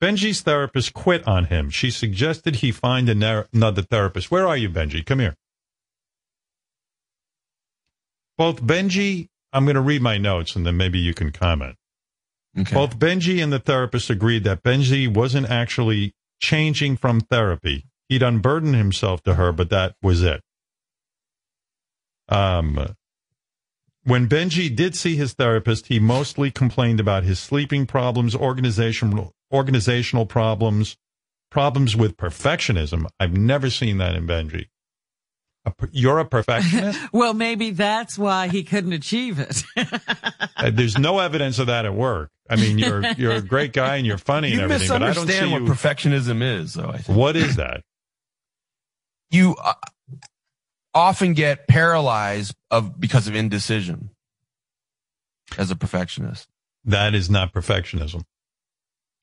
A: Benjy's therapist quit on him. She suggested he find another therapist. Where are you, Benjy? Come here. Both Benjy, I'm going to read my notes and then maybe you can comment.
K: Okay.
A: Both Benjy and the therapist agreed that Benjy wasn't actually changing from therapy. He'd unburdened himself to her, but that was it. Um, when Benjy did see his therapist, he mostly complained about his sleeping problems, organizational organizational problems, problems with perfectionism. I've never seen that in Benjy. A you're a perfectionist?
C: Well, maybe that's why he couldn't achieve it.
A: Uh, There's no evidence of that at work. I mean, you're you're a great guy and you're funny
K: You
A: and everything, but I don't see
K: misunderstand what
A: you.
K: perfectionism is, though. I think
A: what is that?
K: you uh, often get paralyzed of because of indecision as a perfectionist.
A: That is not perfectionism.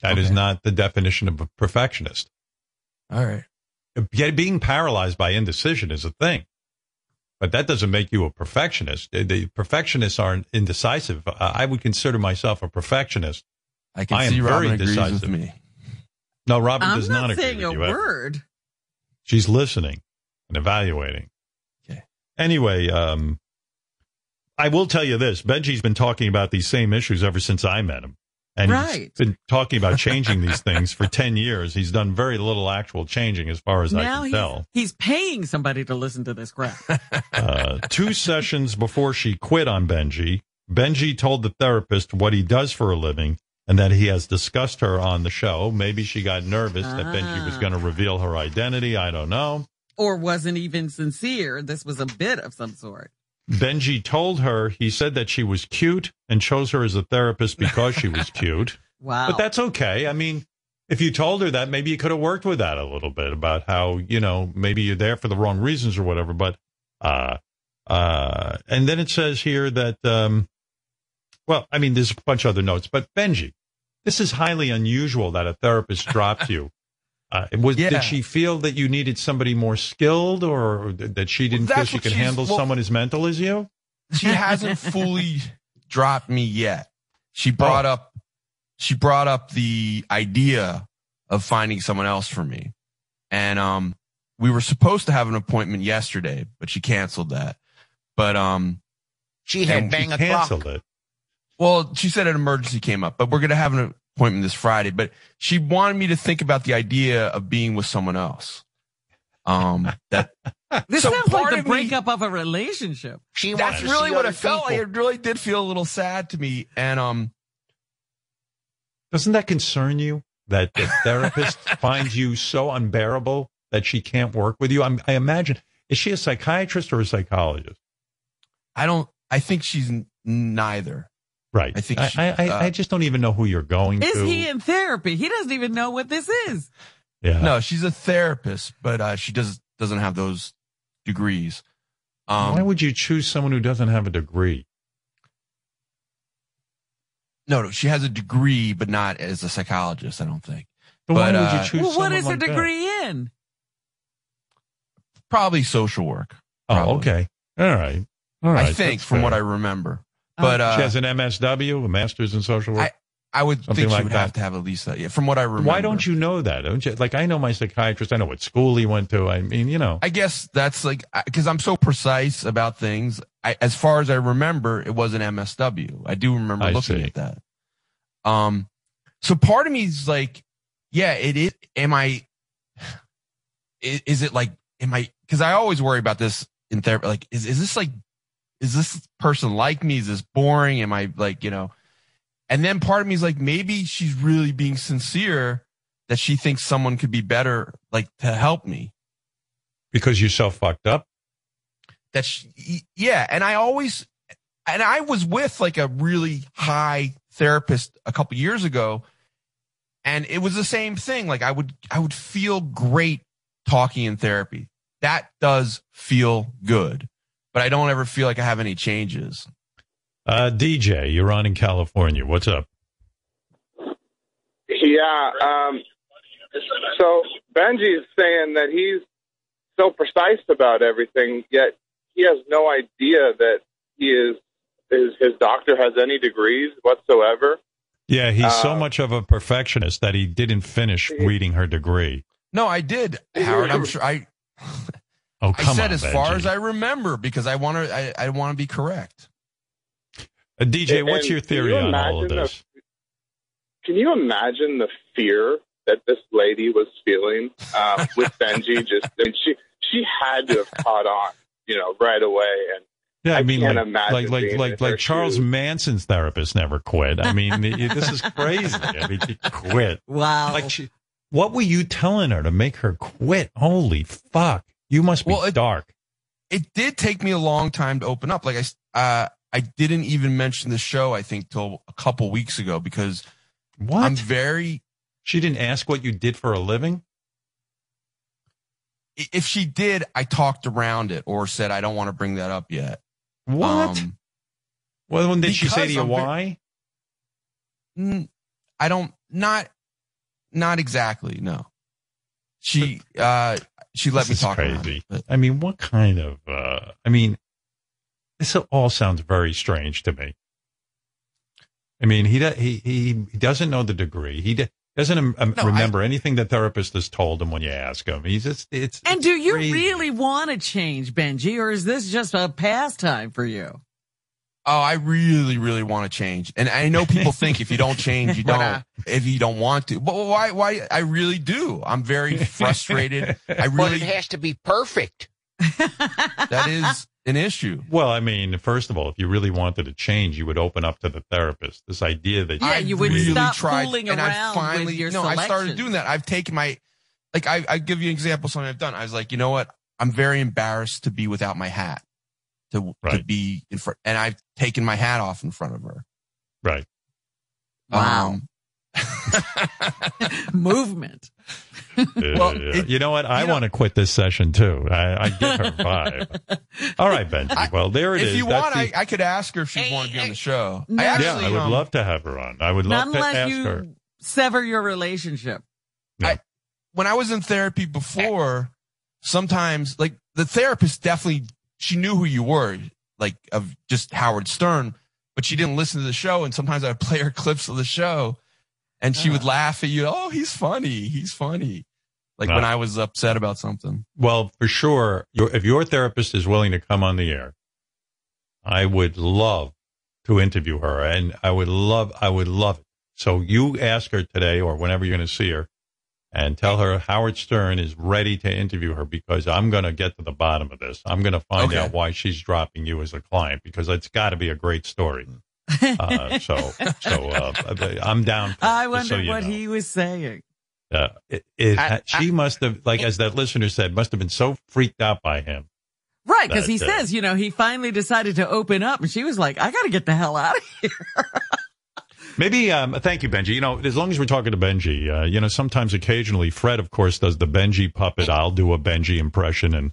A: That is
K: Okay.
A: not the definition of a perfectionist.
K: All right.
A: Get- Being paralyzed by indecision is a thing, but that doesn't make you a perfectionist. The- The perfectionists aren't indecisive. Uh, I would consider myself a perfectionist.
K: I can
A: I am
K: see Robin
A: very
K: agrees
A: decisive.
K: with me.
A: No, Robin
C: I'm
A: does
C: not,
A: not, agree
C: saying
A: with
C: a
A: you. ever.
C: word.
A: She's listening and evaluating.
K: Okay.
A: Anyway, um, I will tell you this: Benjy's been talking about these same issues ever since I met him, and he's
C: Right.
A: been talking about changing these things for ten years. He's done very little actual changing, as far as I
C: Now
A: can
C: he's,
A: tell.
C: he's paying somebody to listen to this crap.
A: Uh, two sessions before she quit on Benjy, Benjy told the therapist what he does for a living and that he has discussed her on the show. Maybe she got nervous that Benjy was
C: Ah.
A: going to reveal her identity. I don't know.
C: or wasn't even sincere. This was a bit of some sort.
A: Benjy told her he said that she was cute and chose her as a therapist because she was cute.
C: Wow.
A: But that's okay. I mean, if you told her that, maybe you could have worked with that a little bit about how, you know, maybe you're there for the wrong reasons or whatever. But, uh, uh, and then it says here that, um, well, I mean, there's a bunch of other notes, but Benjy, this is highly unusual that a therapist dropped you. Uh, was
K: Yeah.
A: did she feel that you needed somebody more skilled, or that she didn't feel she could handle
K: well-
A: someone as mental as you?
K: She hasn't fully dropped me yet. She brought
A: Oh.
K: up she brought up the idea of finding someone else for me. And um we were supposed to have an appointment yesterday, but she canceled that. But um
L: She
K: had
L: had bang
A: She
L: a
A: canceled
L: clock.
A: it.
K: well, she said an emergency came up, but we're going to have an appointment this Friday. But she wanted me to think about the idea of being with someone else. Um, that
C: This
K: So
C: sounds like the
K: of me-
C: breakup of a relationship.
L: She
K: that's
L: wants
K: really what
L: other
K: it felt like. It really did feel a little sad to me. And um,
A: Doesn't that concern you that the therapist finds you so unbearable that she can't work with you? I'm, I imagine is she a psychiatrist or a psychologist?
K: I don't. I think she's n- neither.
A: Right.
K: I think
A: I,
K: she-
A: I, I,
K: uh,
A: I just don't even know who you're going
C: Is
A: to.
C: he in therapy? He doesn't even know what this is.
A: yeah.
K: No, she's a therapist, but uh, she does doesn't have those degrees. Um,
A: Why would you choose someone who doesn't have a degree?
K: no, no, she has a degree, but not as a psychologist. I don't think.
A: But,
K: But,
A: why would
K: uh,
A: you choose
C: Well, what
A: someone
C: her
A: like that?
C: degree in?
K: Probably social work.
A: Oh, okay. All right. All right.
K: I think,
A: that's
K: from what I remember. But uh,
A: she has an MSW, a master's in social work.
K: I would
A: Something
K: think she
A: like
K: would
A: that.
K: have to have at least that. Yeah, from what I remember.
A: Why don't you know that? Don't you? Like I know my psychiatrist. I know what school he went to. I mean, you know.
K: I guess that's like because I'm so precise about things. I, as far as I remember, it was an MSW. I do remember
A: I
K: looking
A: see.
K: at that. Um, so part of me is like, yeah, it is. Am I? Is, is it like? Am I? Because I always worry about this in therapy. Like, is is this like? Is this person like me? Is this boring? Am I like you know? And then part of me is like, maybe she's really being sincere that she thinks someone could be better, like to help me.
A: because you're so fucked up.
K: that she, yeah and i always and i was with like a really high therapist a couple years ago and it was the same thing like i would i would feel great talking in therapy that does feel good but i don't ever feel like i have any changes
A: Uh, DJ, you're on in California. What's up?
M: Yeah. Um, so Benjy's saying that he's so precise about everything, yet
L: he has no idea that he is his his doctor has any degrees whatsoever.
A: Yeah, he's so
L: Uh,
A: much of a perfectionist that he didn't finish reading her degree.
K: No, I did, Howard. I'm sure I.
A: Oh,
K: I said
A: on,
K: as far
A: Benjy.
K: as I remember because I want to. I, I want to be correct.
A: Uh, DJ,
L: And
A: what's your theory
L: you
A: on all of
L: imagine the-
A: this?
L: Can you imagine the fear that this lady was feeling um, with Benjy? Just I mean, she she had to have caught on, you know, right away. And
A: Yeah, I,
L: I
A: mean,
L: can't
A: like,
L: imagine
A: like, like, like, like Charles
L: shoes.
A: Manson's therapist never quit. I mean, this is crazy. I mean, she quit.
C: Wow.
A: Like, she, what were you telling her to make her quit? Holy fuck! You must be
K: Well, it-
A: dark.
K: It did take me a long time to open up. Like I, uh, I didn't even mention the show. I think till a couple weeks ago because
A: What?
K: I'm very.
A: she didn't ask what you did for a living.
K: If she did, I talked around it or said I don't want to bring that up yet.
A: What?
K: Um,
A: well, when did she say to you
K: I'm
A: why?
K: I don't not not exactly. No, she uh she let
A: This
K: me
A: is
K: talk. around
A: crazy.
K: it, but-
A: I mean, what kind of? uh I mean, this all sounds very strange to me. I mean, he he he he doesn't know the degree. He do- doesn't um,
K: No, I-
A: remember anything the therapist has told him when you ask him. He's just it's.
C: And
A: it's
C: do you
A: crazy.
C: really want to change, Benjy, or is this just a pastime for you?
K: Oh, I really, really want to change. And I know people think if you don't change, you don't, if you don't want to. But why, why, I really do. I'm very frustrated. I
M: But
K: really,
M: it has to be perfect.
K: that is an issue.
A: Well, I mean, first of all, if you really wanted to change, you would open up to the therapist. This idea that
C: Yeah,
K: I
C: you would
K: really
C: stop
K: tried,
C: fooling
K: and I finally,
C: with your
K: no, I started doing that. I've taken my, like, I, I give you an example of something I've done. I was like, you know what? I'm very embarrassed to be without my hat, to, to be in front, and I've taken my hat off in front of her.
A: right.
C: Wow.
K: Um,
C: Movement.
K: Well, it-
A: you know what? I want to quit this session too. I, I get her vibe. All right, Benjy. Well, there it
K: if
A: is.
K: you
A: That's
K: want,
A: the-
K: I, I could ask her if she wanted to be on the show.
C: No.
K: I
C: Yeah,
K: actually,
A: yeah, I would
K: um,
A: love to have her on. I would love to
C: unless
A: ask
C: you
A: her.
C: sever your relationship.
K: when I was in therapy before, sometimes like the therapist definitely she knew who you were, like of just Howard Stern, but she didn't listen to the show. And sometimes I would play her clips of the show, and she would laugh at you. Oh, he's funny. He's funny. Like when I was upset about something.
A: Well, for sure, your, if your therapist is willing to come on the air, I would love to interview her, and I would love, I would love it. So you ask her today or whenever you're going to see her, and tell her Howard Stern is ready to interview her because I'm going to get to the bottom of this. I'm going to find
K: Okay.
A: out why she's dropping you as a client because it's got to be a great story. Uh, so, so uh, I'm down. For
C: I wonder
A: so
C: what
A: know.
C: he was saying.
A: Uh, it, it,
M: I-
A: she must have, like as that listener said, must have been so freaked out by him.
C: Right, because he
A: uh,
C: says, you know, he finally decided to open up, and she was like, "I got to get the hell out of here."
A: Maybe, um, thank you, Benjy. You know, as long as we're talking to Benjy, uh, you know, sometimes occasionally Fred, of course, does the Benjy puppet. I'll do a Benjy impression. And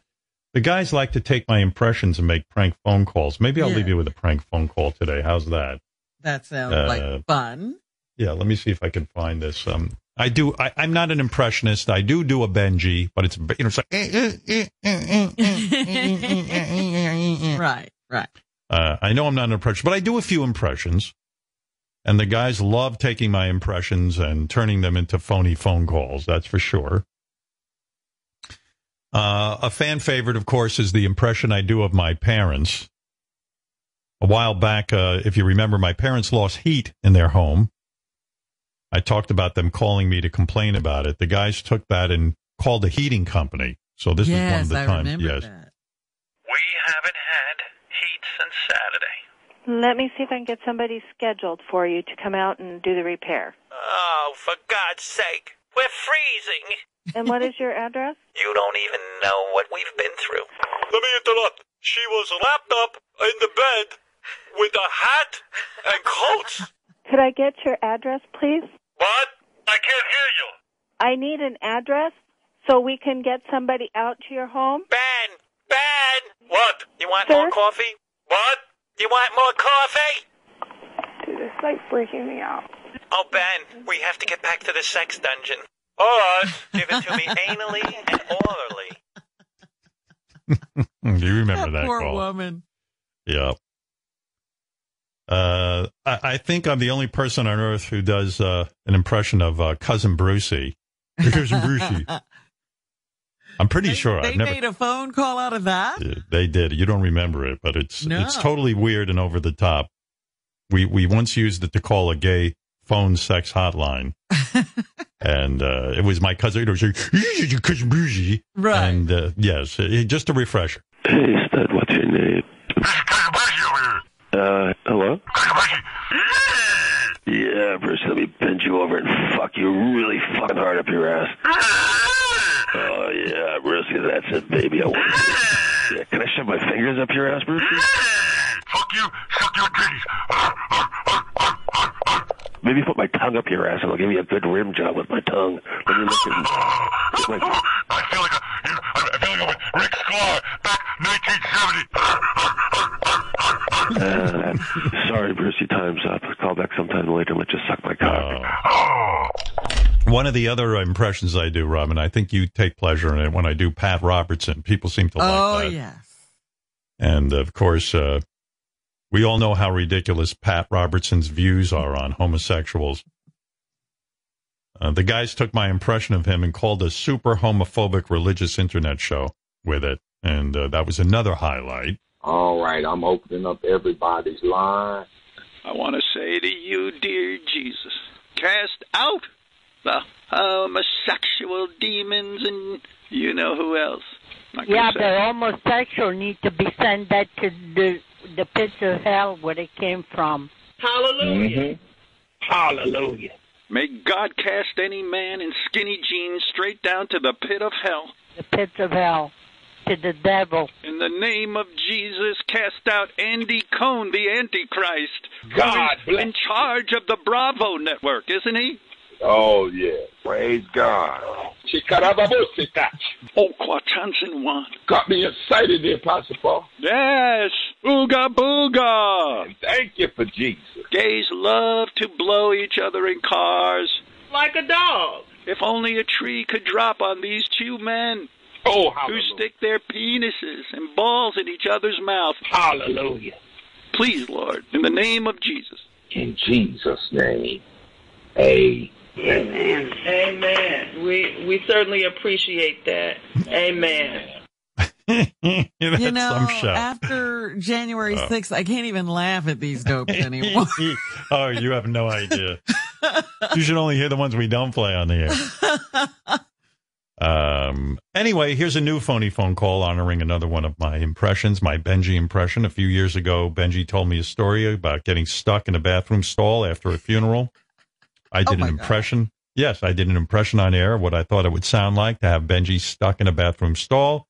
A: the guys like to take my impressions and make prank phone calls. Maybe I'll
C: Yeah.
A: leave you with a prank phone call today. How's that?
C: That sounds
A: Uh,
C: like fun.
A: Yeah, let me see if I can find this. Um, I do. I, I'm not an impressionist. I do do a Benjy, but it's you know, it's like, eh, eh, eh, eh,
C: right, right.
A: Uh, I know I'm not an impressionist, but I do a few impressions. And the guys love taking my impressions and turning them into phony phone calls. That's for sure. Uh, a fan favorite, of course, is the impression I do of my parents. A while back, uh, if you remember, my parents lost heat in their home. I talked about them calling me to complain about it. The guys took that and called the heating company. So this is one of the
C: I
A: times. Yes.
C: that.
N: We haven't had heat since Saturday.
O: Let me see if I can get somebody scheduled for you to come out and do the repair.
N: Oh, for God's sake. We're freezing.
O: And what is your address?
N: You don't even know what we've been through. Let me interrupt. She was wrapped up in the bed with a hat and coats.
O: Could I get your address, please?
N: What? I can't hear you.
O: I need an address so we can get somebody out to your home.
N: Ben! Ben! What? You want
O: Sir?
N: more coffee? What? You want more coffee?
O: Dude, it's like freaking me out.
N: Oh, Ben, we have to get back to the sex dungeon. All right. Give it to me anally and orally.
A: Do you remember that,
C: Poor
A: call?
C: woman.
A: Yeah. Uh, I, I think I'm the only person on earth who does uh, an impression of uh, cousin Brucey. Cousin Brucey. I'm pretty sure
C: They
A: I've never.
C: made a phone call out of that?
A: They did. You don't remember it, but it's
C: No.
A: it's totally weird and over the top. We we once used it to call a gay phone sex hotline, and uh, it was my cousin. It was like, "Your cousin Brucey.
C: Right.
A: And uh, yes, just a refresher.
M: Hey, stud, what's your name? Uh, hello? Yeah, Bruce, let me bend you over and fuck you really fucking hard up your ass. Oh, yeah, Bruce, that's it, baby. I want to yeah, Can I shove my fingers up your ass, Bruce? Fuck you, suck your Maybe put my tongue up your ass and I'll give you a good rim job with my tongue. Let me look at my...
N: I feel like a, I feel like a Rick Sklar back 1970.
M: Uh, sorry, Brucey, time's up. Call back sometime later and let you suck my cock.
A: One of the other impressions I do, Robin, I think you take pleasure in it when I do Pat Robertson. People seem to like
C: oh,
A: that.
C: yes.
A: And of course, uh, we all know how ridiculous Pat Robertson's views are on homosexuals. Uh, the guys took my impression of him and called a super homophobic religious internet show with it. And uh, that was another highlight.
P: All right, I'm opening up everybody's line.
Q: I want to say to you, dear Jesus, cast out the homosexual demons and you know who else. Not
R: Yeah, the homosexual need to be sent back to the the pits of hell where they came from.
Q: Hallelujah. Mm-hmm. Hallelujah. May God cast any man in skinny jeans straight down to the pit of hell.
R: The pits of hell. To the devil.
Q: In the name of Jesus, cast out Andy Cohen, the Antichrist.
P: God
Q: Who's in charge of the Bravo network, isn't he?
P: Oh, yeah. Praise God. Chikarababosita.
Q: Oh, Quatansin one.
P: Got me excited there, Apostle Paul.
Q: Yes, ooga booga.
P: And thank you for Jesus.
Q: Gays love to blow each other in cars. Like a dog. If only a tree could drop on these two men.
P: Oh,
Q: Who stick their penises and balls in each other's mouth.
P: Hallelujah.
Q: Please, Lord, in the name of Jesus.
P: In Jesus' name. Amen.
S: Amen. Amen. We we certainly appreciate that. Amen.
A: That's
C: you know,
A: some show.
C: after January
A: Oh.
C: 6th, I can't even laugh at these dopes anymore.
A: oh, you have no idea. you should only hear the ones we don't play on the air. Um, anyway, here's a new phony phone call honoring another one of my impressions, my Benjy impression. A few years ago, Benjy told me a story about getting stuck in a bathroom stall after a funeral. I oh did an impression. Yes, I did an impression on air, what I thought it would sound like to have Benjy stuck in a bathroom stall.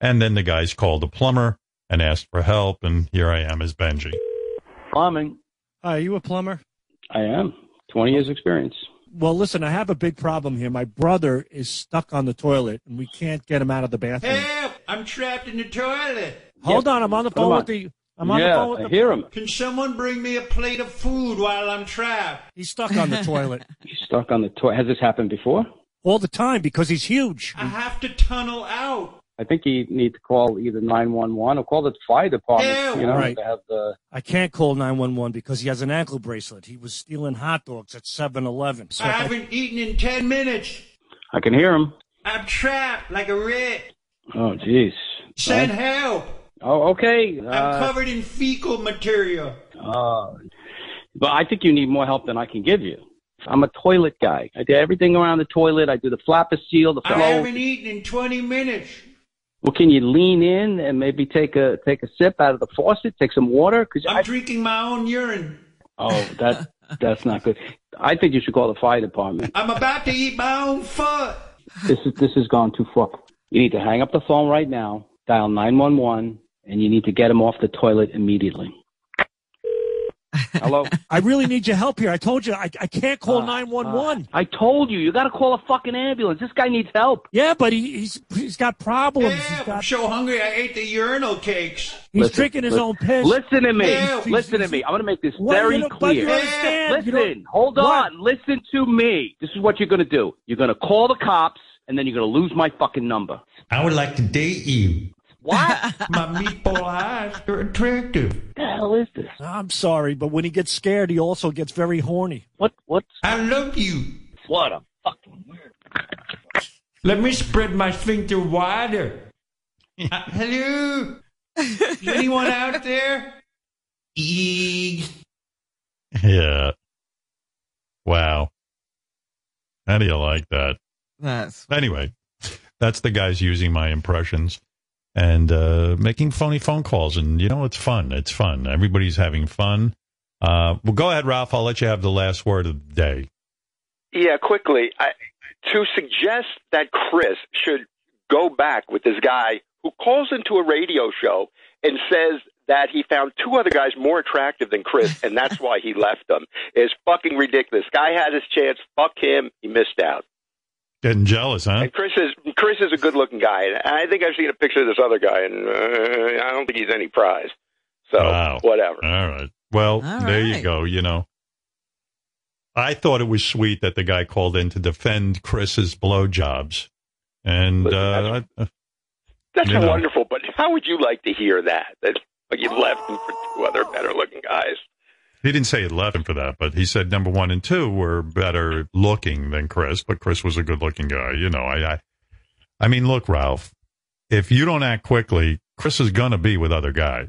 A: And then the guys called a plumber and asked for help. And here I am as Benjy.
T: Plumbing.
U: Hi, are you a plumber?
T: I am. 20 years experience.
U: Well, listen, I have a big problem here. My brother is stuck on the toilet, and we can't get him out of the bathroom.
B: Help! I'm trapped in the toilet.
U: Hold on, I'm on the
T: Put
U: phone
T: on.
U: with the. I'm on
T: Yeah,
U: the phone with
T: I
U: the.
T: hear him.
B: Can someone bring me a plate of food while I'm trapped?
U: He's stuck on the toilet
T: He's stuck on the toilet. Has this happened before?
U: all the time because he's huge.
B: I have to tunnel out.
T: I think you need to call either 911 or call the fire department.
U: Ew.
T: You know,
U: Right.
T: to have the.
U: I can't call 911 because he has an ankle bracelet. He was stealing hot dogs at 7-Eleven. So
B: I haven't eaten in ten minutes.
T: I can hear him.
B: I'm trapped like a rat.
T: Oh, jeez.
B: Send
T: Uh,
B: help.
T: Oh, okay.
B: I'm
T: Uh,
B: covered in fecal material.
T: uh, but I think you need more help than I can give you. I'm a toilet guy. I do everything around the toilet. I do the flapper seal, the
B: I haven't eaten in 20 minutes.
T: Well, can you lean in and maybe take a take a sip out of the faucet? Take some water? Cause
B: I'm
T: I,
B: drinking my own urine.
T: oh, that that's not good. I think you should call the fire department.
B: I'm about to eat my own foot.
T: This is this has gone too far. You need to hang up the phone right now, dial nine one one, and you need to get him off the toilet immediately. Hello.
U: I really need your help here. I told you I, I can't call
T: Uh,
U: 911.
T: I told you, you got to call a fucking ambulance. This guy needs help.
U: yeah, but he, he's he's got problems. He's
B: I'm so hungry I ate the urinal cakes.
U: he's
T: Listen,
U: drinking his
T: listen-
U: own piss.
T: Listen to me.
B: Yeah.
T: Listen to me. I'm going to make this
U: What?
T: very
U: You don't- but
T: clear.
U: you understand. You
T: Listen,
U: don't-
T: hold
U: What?
T: on. Listen to me. This is what you're going to do. You're going to call the cops, and then you're going to lose my fucking number.
A: I would like to date you.
B: What? My meatball eyes are attractive.
U: The hell is this? I'm sorry, but when he gets scared, he also gets very horny.
B: What? What? I love you.
U: What a fucking weird.
B: Let me spread my sphincter wider. Uh, hello? Is anyone out there? Eeg.
A: Yeah. Wow. How do you like that?
C: That's
A: Anyway, that's the guys using my impressions and uh, making phony phone calls. And, you know, it's fun. It's fun. Everybody's having fun. Uh, well, go ahead, Ralph. I'll let you have the last word of the day.
V: Yeah, quickly. I, to suggest that Chris should go back with this guy who calls into a radio show and says that he found two other guys more attractive than Chris, and that's why he left them, is fucking ridiculous. Guy had his chance. Fuck him. He missed out.
A: Getting jealous, huh?
V: And Chris is Chris is a good looking guy, and I think I've seen a picture of this other guy, and uh, I don't think he's any prize. So
A: Wow.
V: whatever.
A: All right. Well,
V: All
A: there you go. You know, I thought it was sweet that the guy called in to defend Chris's blowjobs. And, uh, I-
V: That's
A: you know.
V: wonderful. But how would you like to hear that? That like you left him for two other better looking guys.
A: He didn't say he left him for that, but he said number one and two were better looking than Chris, but Chris was a good looking guy. You know, I, I, I mean, look, Ralph, if you don't act quickly, Chris is going to be with other guys.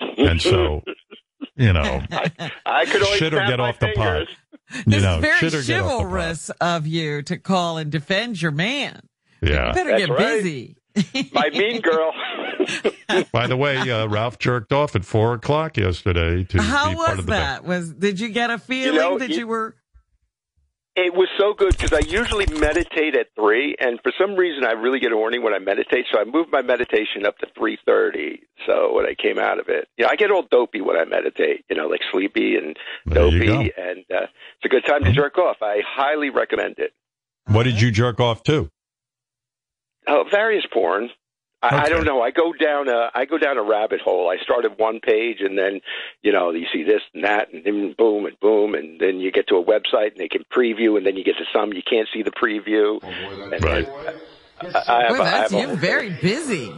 A: And so, you know,
V: I could always
A: shit or get
V: my
A: off the pot.
V: fingers.
A: You
C: it's
A: know,
C: very
A: shit or get off the pot.
C: chivalrous of you to call and defend your man.
A: Yeah.
C: You better
V: That's
C: get
V: right.
C: busy.
V: My mean girl.
A: By the way, uh, Ralph jerked off at four o'clock yesterday to
C: How
A: be part
C: was
A: of the
C: that? Was did you get a feeling
V: know,
C: that
V: you-
C: you were?
V: It was so good because I usually meditate at three, and for some reason I really get horny when I meditate. So I moved my meditation up to three thirty. So when I came out of it, you know, I get all dopey when I meditate. You know, like sleepy and
A: There
V: dopey, and uh, it's a good time to jerk off. I highly recommend it.
A: What did you jerk off to?
V: Oh, various porn. I, I don't know. I go down a I go down a rabbit hole. I start at one page, and then you know you see this and that, and then boom and boom, and then you get to a website, and they can preview, and then you get to some you can't see the preview. And
A: right.
V: I, I
C: Boy, that's
V: have a
C: you
V: whole
C: very busy.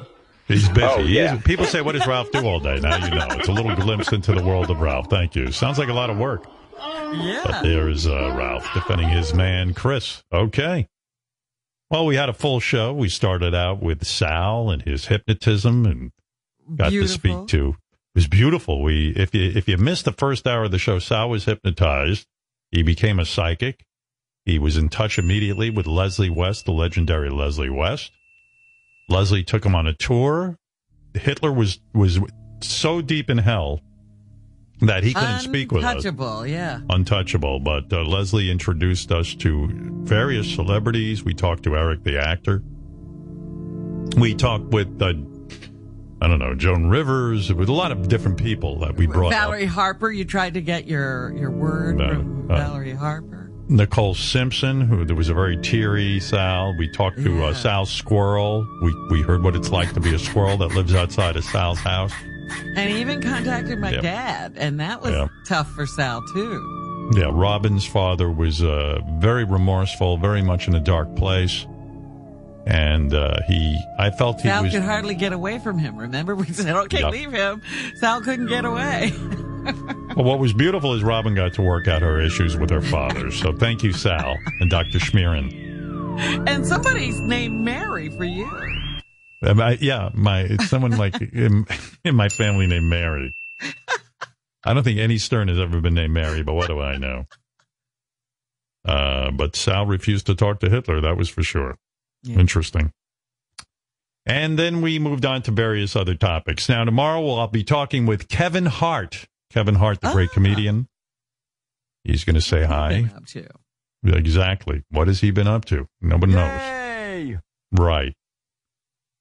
A: He's busy.
V: Oh, yeah.
A: is- people say, "What does Ralph do all day?" Now you know. It's a little glimpse into the world of Ralph. Thank you. Sounds like a lot of work.
C: Yeah.
A: But there is uh, Ralph defending his man, Chris. Okay. Well, we had a full show. We started out with Sal and his hypnotism, and got to speak to. It was beautiful. We, if you if you missed the first hour of the show, Sal was hypnotized. He became a psychic. He was in touch immediately with Leslie West, the legendary Leslie West. Leslie took him on a tour. Hitler was was so deep in hell that he couldn't speak with us
C: Untouchable, yeah.
A: untouchable. But uh, Leslie introduced us to various celebrities. We talked to Eric the actor. We talked with uh, I don't know Joan Rivers. With a lot of different people that we brought up.
C: Valerie Harper, you tried to get your your word
A: Uh,
C: from Valerie Harper.
A: Nicole Simpson, who there was a very teary Sal. We talked to uh, Sal's squirrel. We we heard what it's like to be a squirrel that lives outside of Sal's house.
C: And he even contacted my
A: Yeah.
C: dad, and that was
A: Yeah.
C: tough for Sal too.
A: Yeah, Robin's father was uh, very remorseful, very much in a dark place, and uh, he. I felt he
C: Sal
A: was.
C: could hardly get away from him. Remember, we said, "Okay,
A: Yeah.
C: leave him." Sal couldn't get away.
A: Well, what was beautiful is Robin got to work out her issues with her father. So thank you, Sal and Dr. Schmaren.
C: and somebody's named Mary for you.
A: I- yeah, my someone like in, in my family named Mary. I don't think any Stern has ever been named Mary, but what do I know? Uh, but Sal refused to talk to Hitler. That was for sure. Interesting. And then we moved on to various other topics. Now, tomorrow I'll be talking with Kevin Hart. Kevin Hart, the great comedian. He's going to say hi.
C: Up to.
A: Exactly. What has he been up to? Nobody knows. Right.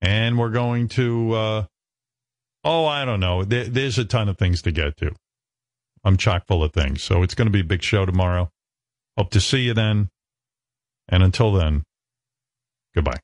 A: And we're going to, uh, oh, I don't know. There, there's a ton of things to get to. I'm chock full of things. So it's going to be a big show tomorrow. Hope to see you then. And until then, goodbye.